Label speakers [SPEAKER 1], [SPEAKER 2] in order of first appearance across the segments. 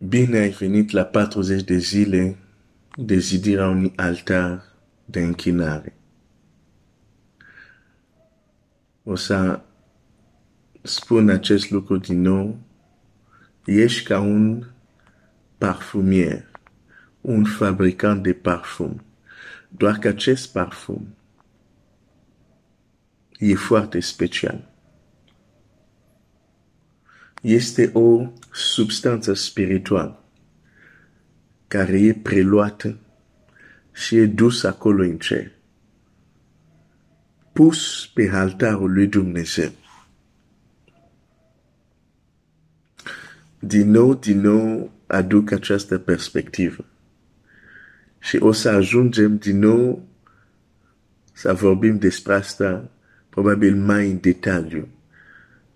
[SPEAKER 1] Bine ai venit la 40 de zile de zidirea unui altar de închinare. O să spun acest lucru din nou. Ești ca un parfumier, un fabricant de parfum. Doar că acest parfum e foarte special. Este o substanță spirituală care e preluată și e dus acolo în cer. Pus pe altarul lui Dumnezeu. Din nou, din nou, aduc această perspectivă. Și o să ajungem din nou să vorbim despre asta probabil mai în detaliu.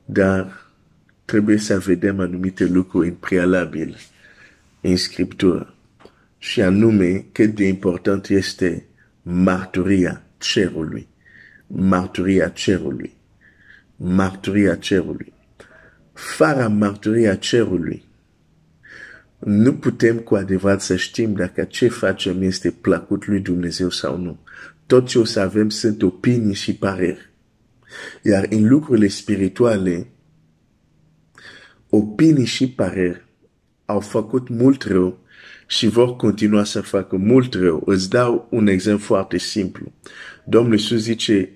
[SPEAKER 1] Dar trebuie să vedem anumite lucruri în prealabil în Scriptură. Și anume cât de important este marturia cerului. Marturia cerului. Marturia cerului. Fără marturia cerului, nu putem cu adevărat să știm dacă ce facem este plăcut lui Dumnezeu sau nu. Tot ce o să avem sunt opinii și păreri. Iar în lucrurile spirituale, opinii și păreri au făcut mult rău și vor continua să facă mult rău. Îți dau un exemplu foarte simplu. Domnul Iisus zice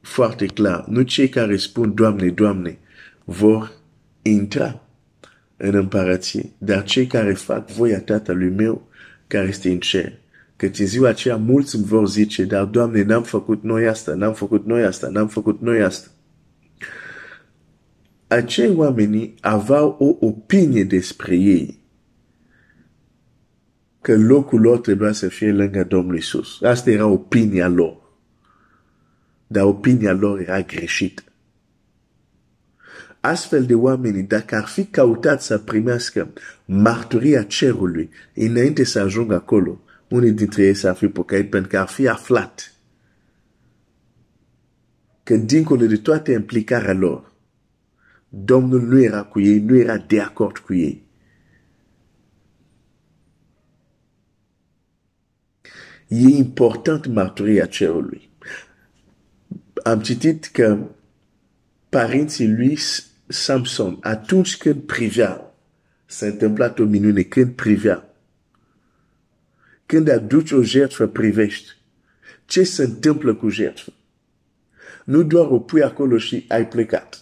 [SPEAKER 1] foarte clar, nu cei care spun Doamne, Doamne, vor intra în împărăție, dar cei care fac voia Tatălui meu care este în cer. Că în ziua aceea mulți îmi vor zice, dar Doamne, n-am făcut noi asta, n-am făcut noi asta, n-am făcut noi asta acei oameni aveau o opinie despre ei. Că locul lor trebuia să fie lângă Domnul Isus. Asta era opinia lor. Dar opinia lor era greșită. Astfel de oameni, dacă ar fi căutat să primească marturia cerului înainte să ajungă acolo, unii dintre ei s-ar fi pocăit pentru că ar fi aflat că dincolo de toată implicarea lor, Domnul nu era cu ei, nu era de acord cu ei. E important marturia cerului. Am citit că părinții lui Samson, atunci când privea, s-a întâmplat o minune, când privea, când aduci o jertfă, privești. Ce se întâmplă cu jertfă? Nu doar o pui acolo și ai plecat.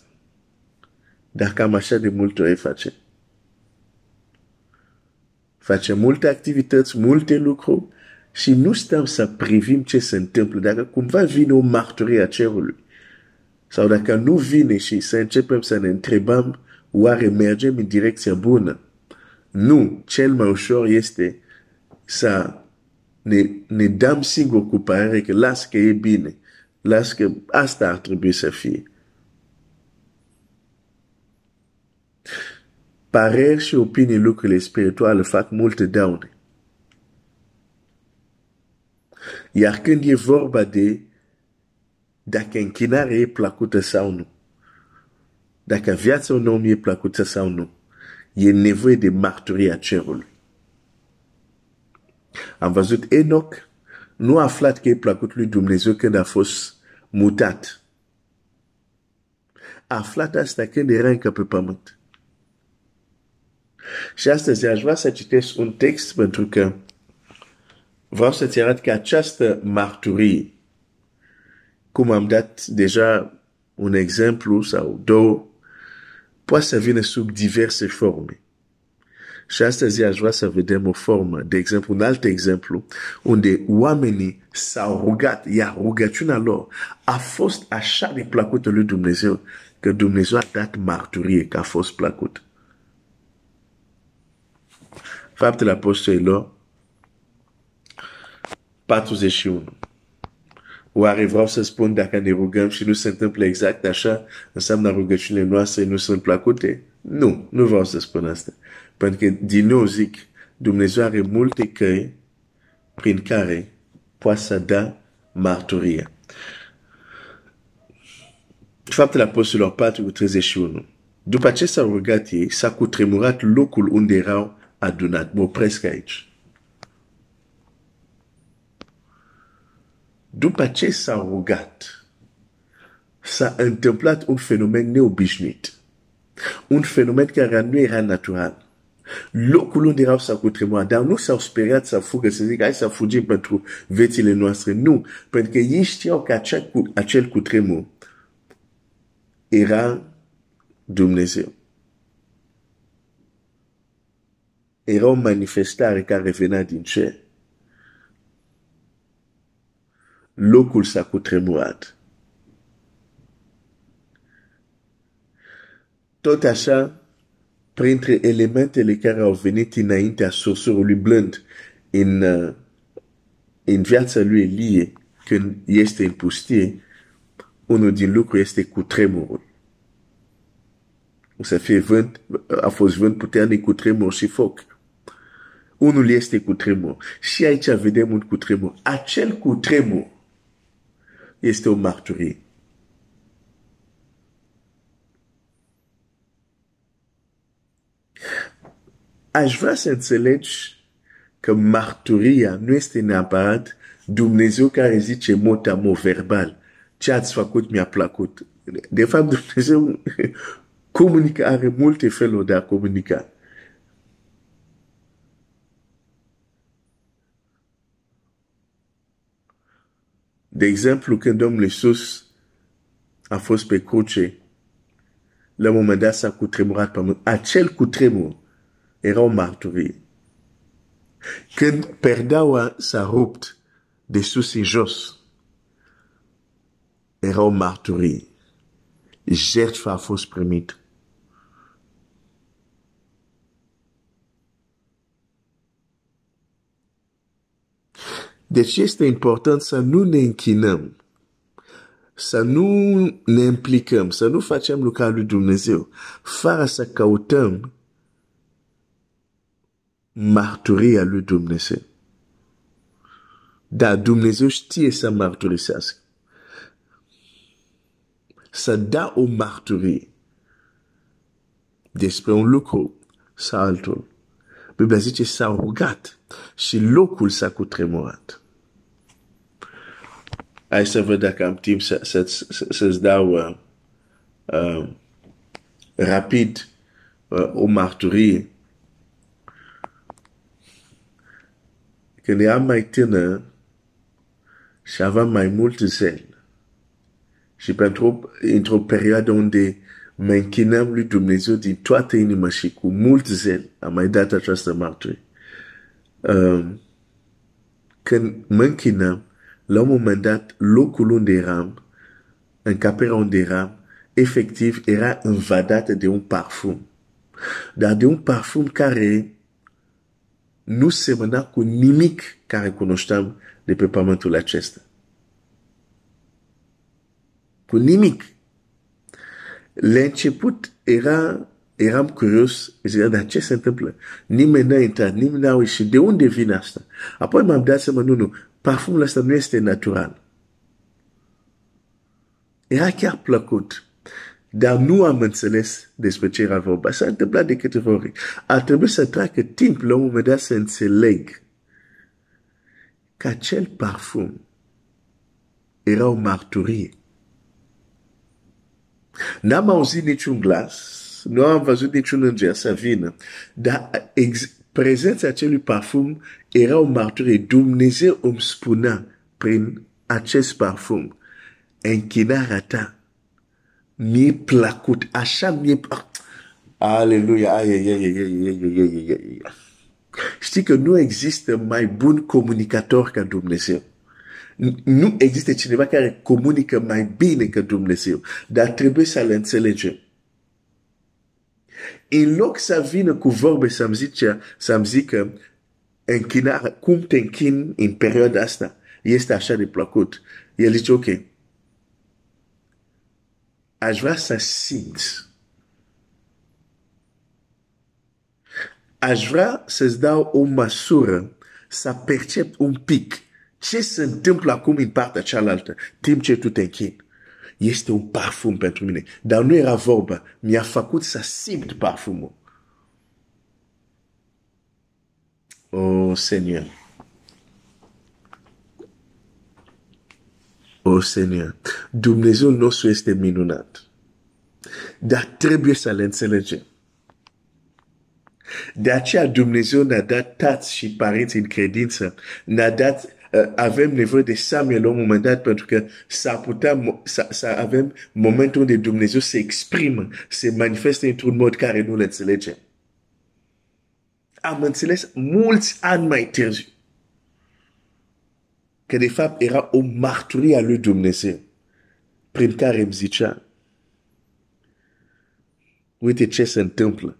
[SPEAKER 1] Dar cam așa de multe ori face. Face multe activități, multe lucruri și nu stăm să privim ce se întâmplă. Dacă cumva vine o marturie a cerului sau dacă nu vine și să începem să ne întrebăm oare mergem în direcția bună. Nu, cel mai ușor este să ne, ne dăm singur cu părere că las că e bine, las că asta ar trebui să fie. Pareri și opinii lucrurile spirituale fac multe daune. Iar când e vorba de dacă închinarea e plăcută sau nu, dacă viața unui om e plăcută sau nu, e nevoie de marturia cerului. Am văzut Enoch, nu a aflat că e plăcut lui Dumnezeu când a fost mutat. A aflat asta când era încă pe pământ. Și astăzi aș vrea să citesc un text pentru că vreau să-ți arăt că această marturie, cum am dat deja un exemplu sau două, poate să vină sub diverse forme. Și astăzi aș vrea să vedem o formă, de exemplu, un alt exemplu, unde oamenii s-au rugat, iar rugăciunea lor a fost așa de plăcută lui Dumnezeu, că Dumnezeu a dat marturie că a fost plăcut. Faptele Apostolilor 41. Oare vreau să spun dacă ne rugăm și nu se întâmplă exact așa, înseamnă rugăciunile noastre nu sunt plăcute? Nu, nu vreau să spun asta. Pentru că, din nou zic, Dumnezeu are multe căi prin care poate să da marturia. Faptele Apostolilor 4 cu 31. După ce s-au rugat ei, s-a cutremurat locul unde erau adunat. Mă opresc aici. După ce s-a rugat, s-a întâmplat un fenomen neobișnuit. Un fenomen care nu era natural. Locul unde erau s-a cutremurat, dar nu s-au speriat să fugă, să zic, hai să fugim pentru viețile noastre. Nu, pentru că ei știau că acel, acel cutremur era Dumnezeu. Era o manifestare care venea din cer. Locul s-a cutremurat. Tot așa, printre elementele care au venit înaintea sorsorului blând în, uh, în viața lui Elie, când este în pustie, unul din lucruri este cu tremurul. O să fie vânt, a fost vânt puternic cu tremur și foc. Unul este cu tremur. Și aici vedem un cu tremur. Acel cu tremur este o marturie. Aș vrea să înțelegi că marturia nu este neapărat Dumnezeu care zice mot a mot verbal. Ce ați făcut mi-a plăcut. De fapt, Dumnezeu comunică, are multe feluri de a comunica. De exemplu, când Domnul Iisus a fost pe cruce, la un moment dat s-a cutremurat pământ. Acel cutremur era o marturie. Când perdeaua s-a rupt de sus în jos, era o marturie. Jertfa a fost primită. Deci este important să nu ne închinăm, să nu ne implicăm, să nu facem lucrarea lui Dumnezeu, fără să căutăm marturia lui Dumnezeu. Dar Dumnezeu știe să marturisească. Să da o marturie despre un lucru sau altul. Biblia zice s-a rugat și locul s-a cutremurat. Hai să văd dacă am timp să, să, să, să-ți dau uh, uh, rapid uh, o marturie. Când eram mai tânăr și aveam mai mult zel și pentru într-o perioadă unde mă închinam lui Dumnezeu din toată inima și cu mult zel am mai dat această marturie. Uh, când mă închinam, la un moment dat, locul unde eram, încăperea unde eram, efectiv era invadată de un parfum. Dar de un parfum care nu semăna cu nimic care cunoșteam de pe pământul acesta. Cu nimic. La început era, eram curios, zicea, dar ce se întâmplă? Nimeni n-a intrat, nimeni n-a ieșit. De unde vine asta? Apoi m-am dat seama, nu, nu, parfumul ăsta nu este natural. Era chiar plăcut. Dar nu am înțeles despre ce era vorba. S-a întâmplat de câteva ori. A trebuit să treacă timp la un moment dat să înțeleg că acel parfum era o marturie. N-am auzit niciun glas, nu am văzut niciun înger să vină, dar prezența acelui parfum era o marturie. Dumnezeu îmi spunea prin acest parfum, închinarea ta mi-e plăcut, așa mi-e Aleluia, ai, ai, ai, ai, ai, ai, ai, ai. Știi că nu există mai bun comunicator ca Dumnezeu. Nu există cineva care comunică mai bine ca Dumnezeu, dar trebuie să le înțelegem. În loc să vină cu vorbe să-mi zice, să-mi zică, închinare, cum te închin în perioada asta, este așa de plăcut. El zice, ok, aș vrea să simt. Aș vrea să-ți dau o măsură să percep un pic ce se întâmplă acum în partea cealaltă, timp ce tu te închini. Este un parfum pentru mine. Dar nu era vorba. Mi-a făcut să simt parfumul. O, Seigneur. O, Seigneur. Dumnezeu nostru este minunat. Dar trebuie să le înțelegem. De aceea Dumnezeu ne-a dat tați și părinți în credință. Ne-a dat, uh, avem nevoie de Samuel la un moment dat pentru că s-ar putea să, să avem momentul unde Dumnezeu se exprimă, se manifestă într-un mod care nu le înțelegem. Am înțeles mulți ani mai târziu că de fapt era o marturie a lui Dumnezeu prin care îmi zicea uite ce se întâmplă.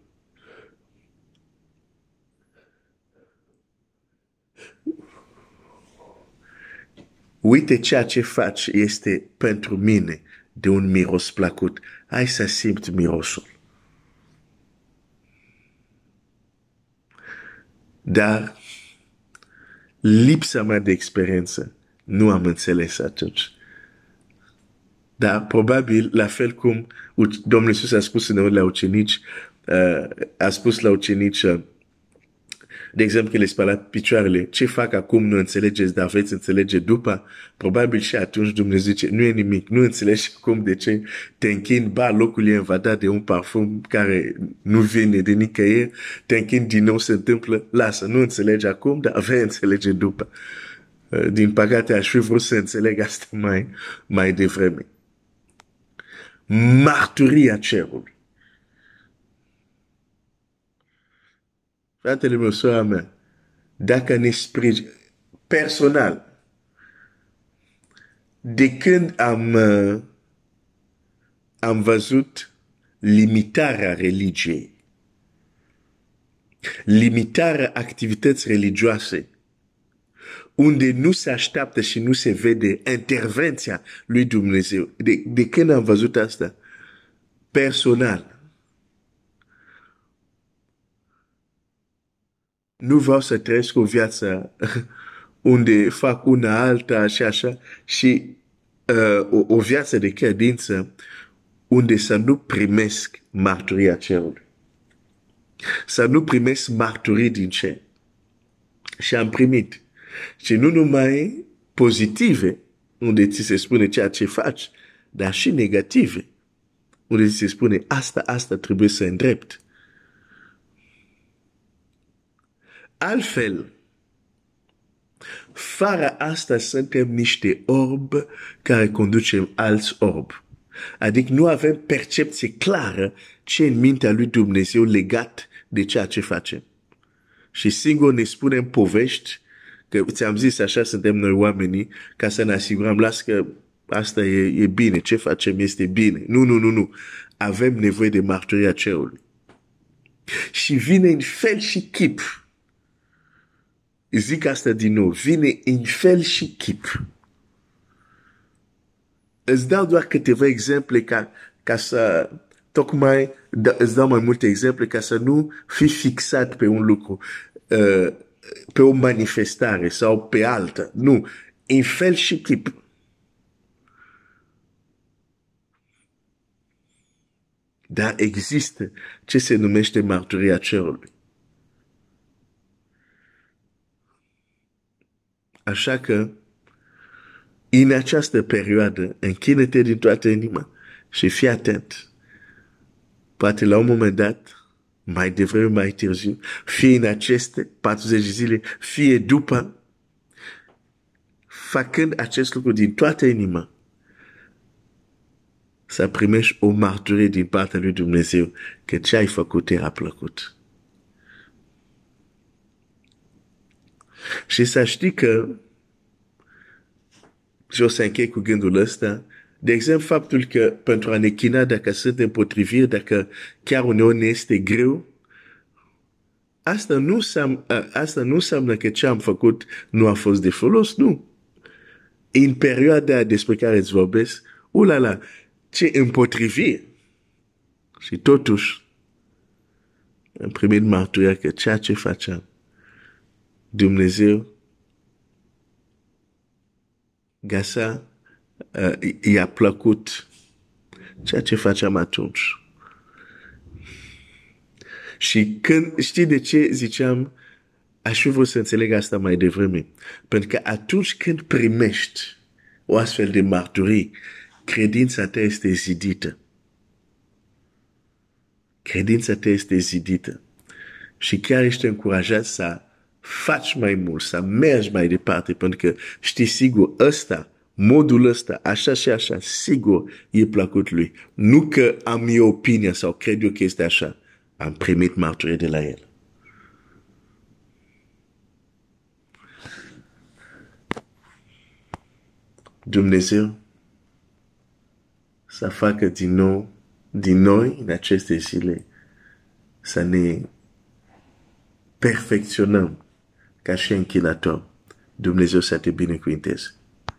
[SPEAKER 1] Uite ceea ce faci este pentru mine de un miros plăcut. Hai să simt mirosul. Dar lipsa mea de experiență nu am înțeles atunci. Dar probabil, la fel cum Domnul Iisus a spus în la ucenici, uh, a spus la ucenici, uh, de exemplu, că le spălat picioarele, ce fac acum nu înțelegeți, dar veți înțelege după, probabil și atunci Dumnezeu zice, nu e nimic, nu înțelegi cum de ce te închin, ba, locul e invadat de un parfum care nu vine de nicăieri, te închin din nou se întâmplă, lasă, nu înțelegi acum, dar vei înțelege după. Din păcate, aș fi vrut să înțeleg asta mai, mai devreme. Marturia cerului. Fratele meu, sora mea, dacă ne sprijin personal, de când am, uh, am văzut limitarea religiei, limitarea activității religioase, unde nu se așteaptă și nu se vede intervenția lui Dumnezeu. De, de când am văzut asta, personal, nu vreau să trăiesc o viață unde fac una alta și așa și uh, o, o viață de credință unde să nu primesc marturia cerului. Să nu primesc marturii din cer. Și am primit. Și nu numai pozitive, unde ți se spune ceea ce faci, dar și negative, unde ți se spune asta, asta trebuie să îndrept. Altfel, fără asta suntem niște orb care conducem alți orb. Adică nu avem percepție clară ce în mintea lui Dumnezeu legat de ceea ce facem. Și singur ne spunem povești, că ți-am zis așa suntem noi oamenii, ca să ne asigurăm, las că asta e, e bine, ce facem este bine. Nu, nu, nu, nu. Avem nevoie de marturia cerului. Și vine în fel și chip zic asta din nou, vine în fel și chip. Îți dau doar câteva exemple ca, ca să, tocmai, da, îți dau mai multe exemple ca să nu fii fixat pe un lucru, uh, pe o manifestare sau pe alta. Nu, în fel și chip. Dar există ce se numește marturia cerului. Așa că, în această perioadă, închină-te din toată inima și fii atent. Poate la un moment dat, mai devreme, mai târziu, fie în aceste 40 zile, fie după, făcând acest lucru din toată inima, să primești o marturie din partea lui Dumnezeu că ce ai făcut te-a plăcut. Și să știi că, și o să închei cu gândul ăsta, de exemplu, faptul că pentru a ne china dacă sunt împotriviri, dacă chiar uneori ne este greu, asta nu, înseamnă, asta nu înseamnă că ce am făcut nu a fost de folos, nu. În perioada despre care îți vorbesc, ulala, ce împotriviri. Și totuși, am primit mărturia că ceea ce facem Dumnezeu gasa uh, i-a plăcut ceea ce facem atunci. Și când, știi de ce ziceam, aș fi vrut să înțeleg asta mai devreme. Pentru că atunci când primești o astfel de marturii, credința ta este zidită. Credința ta este zidită. Și chiar ești încurajat să faci mai mult, să mergi mai departe, pentru că știi sigur, ăsta, modul ăsta, așa și așa, sigur, e plăcut lui. Nu că am eu opinia sau cred eu că este așa. Am primit marturie de la el. Dumnezeu să facă din nou, din noi, în aceste zile, să ne perfecționăm ca și închinator. Dumnezeu să te binecuvinteze.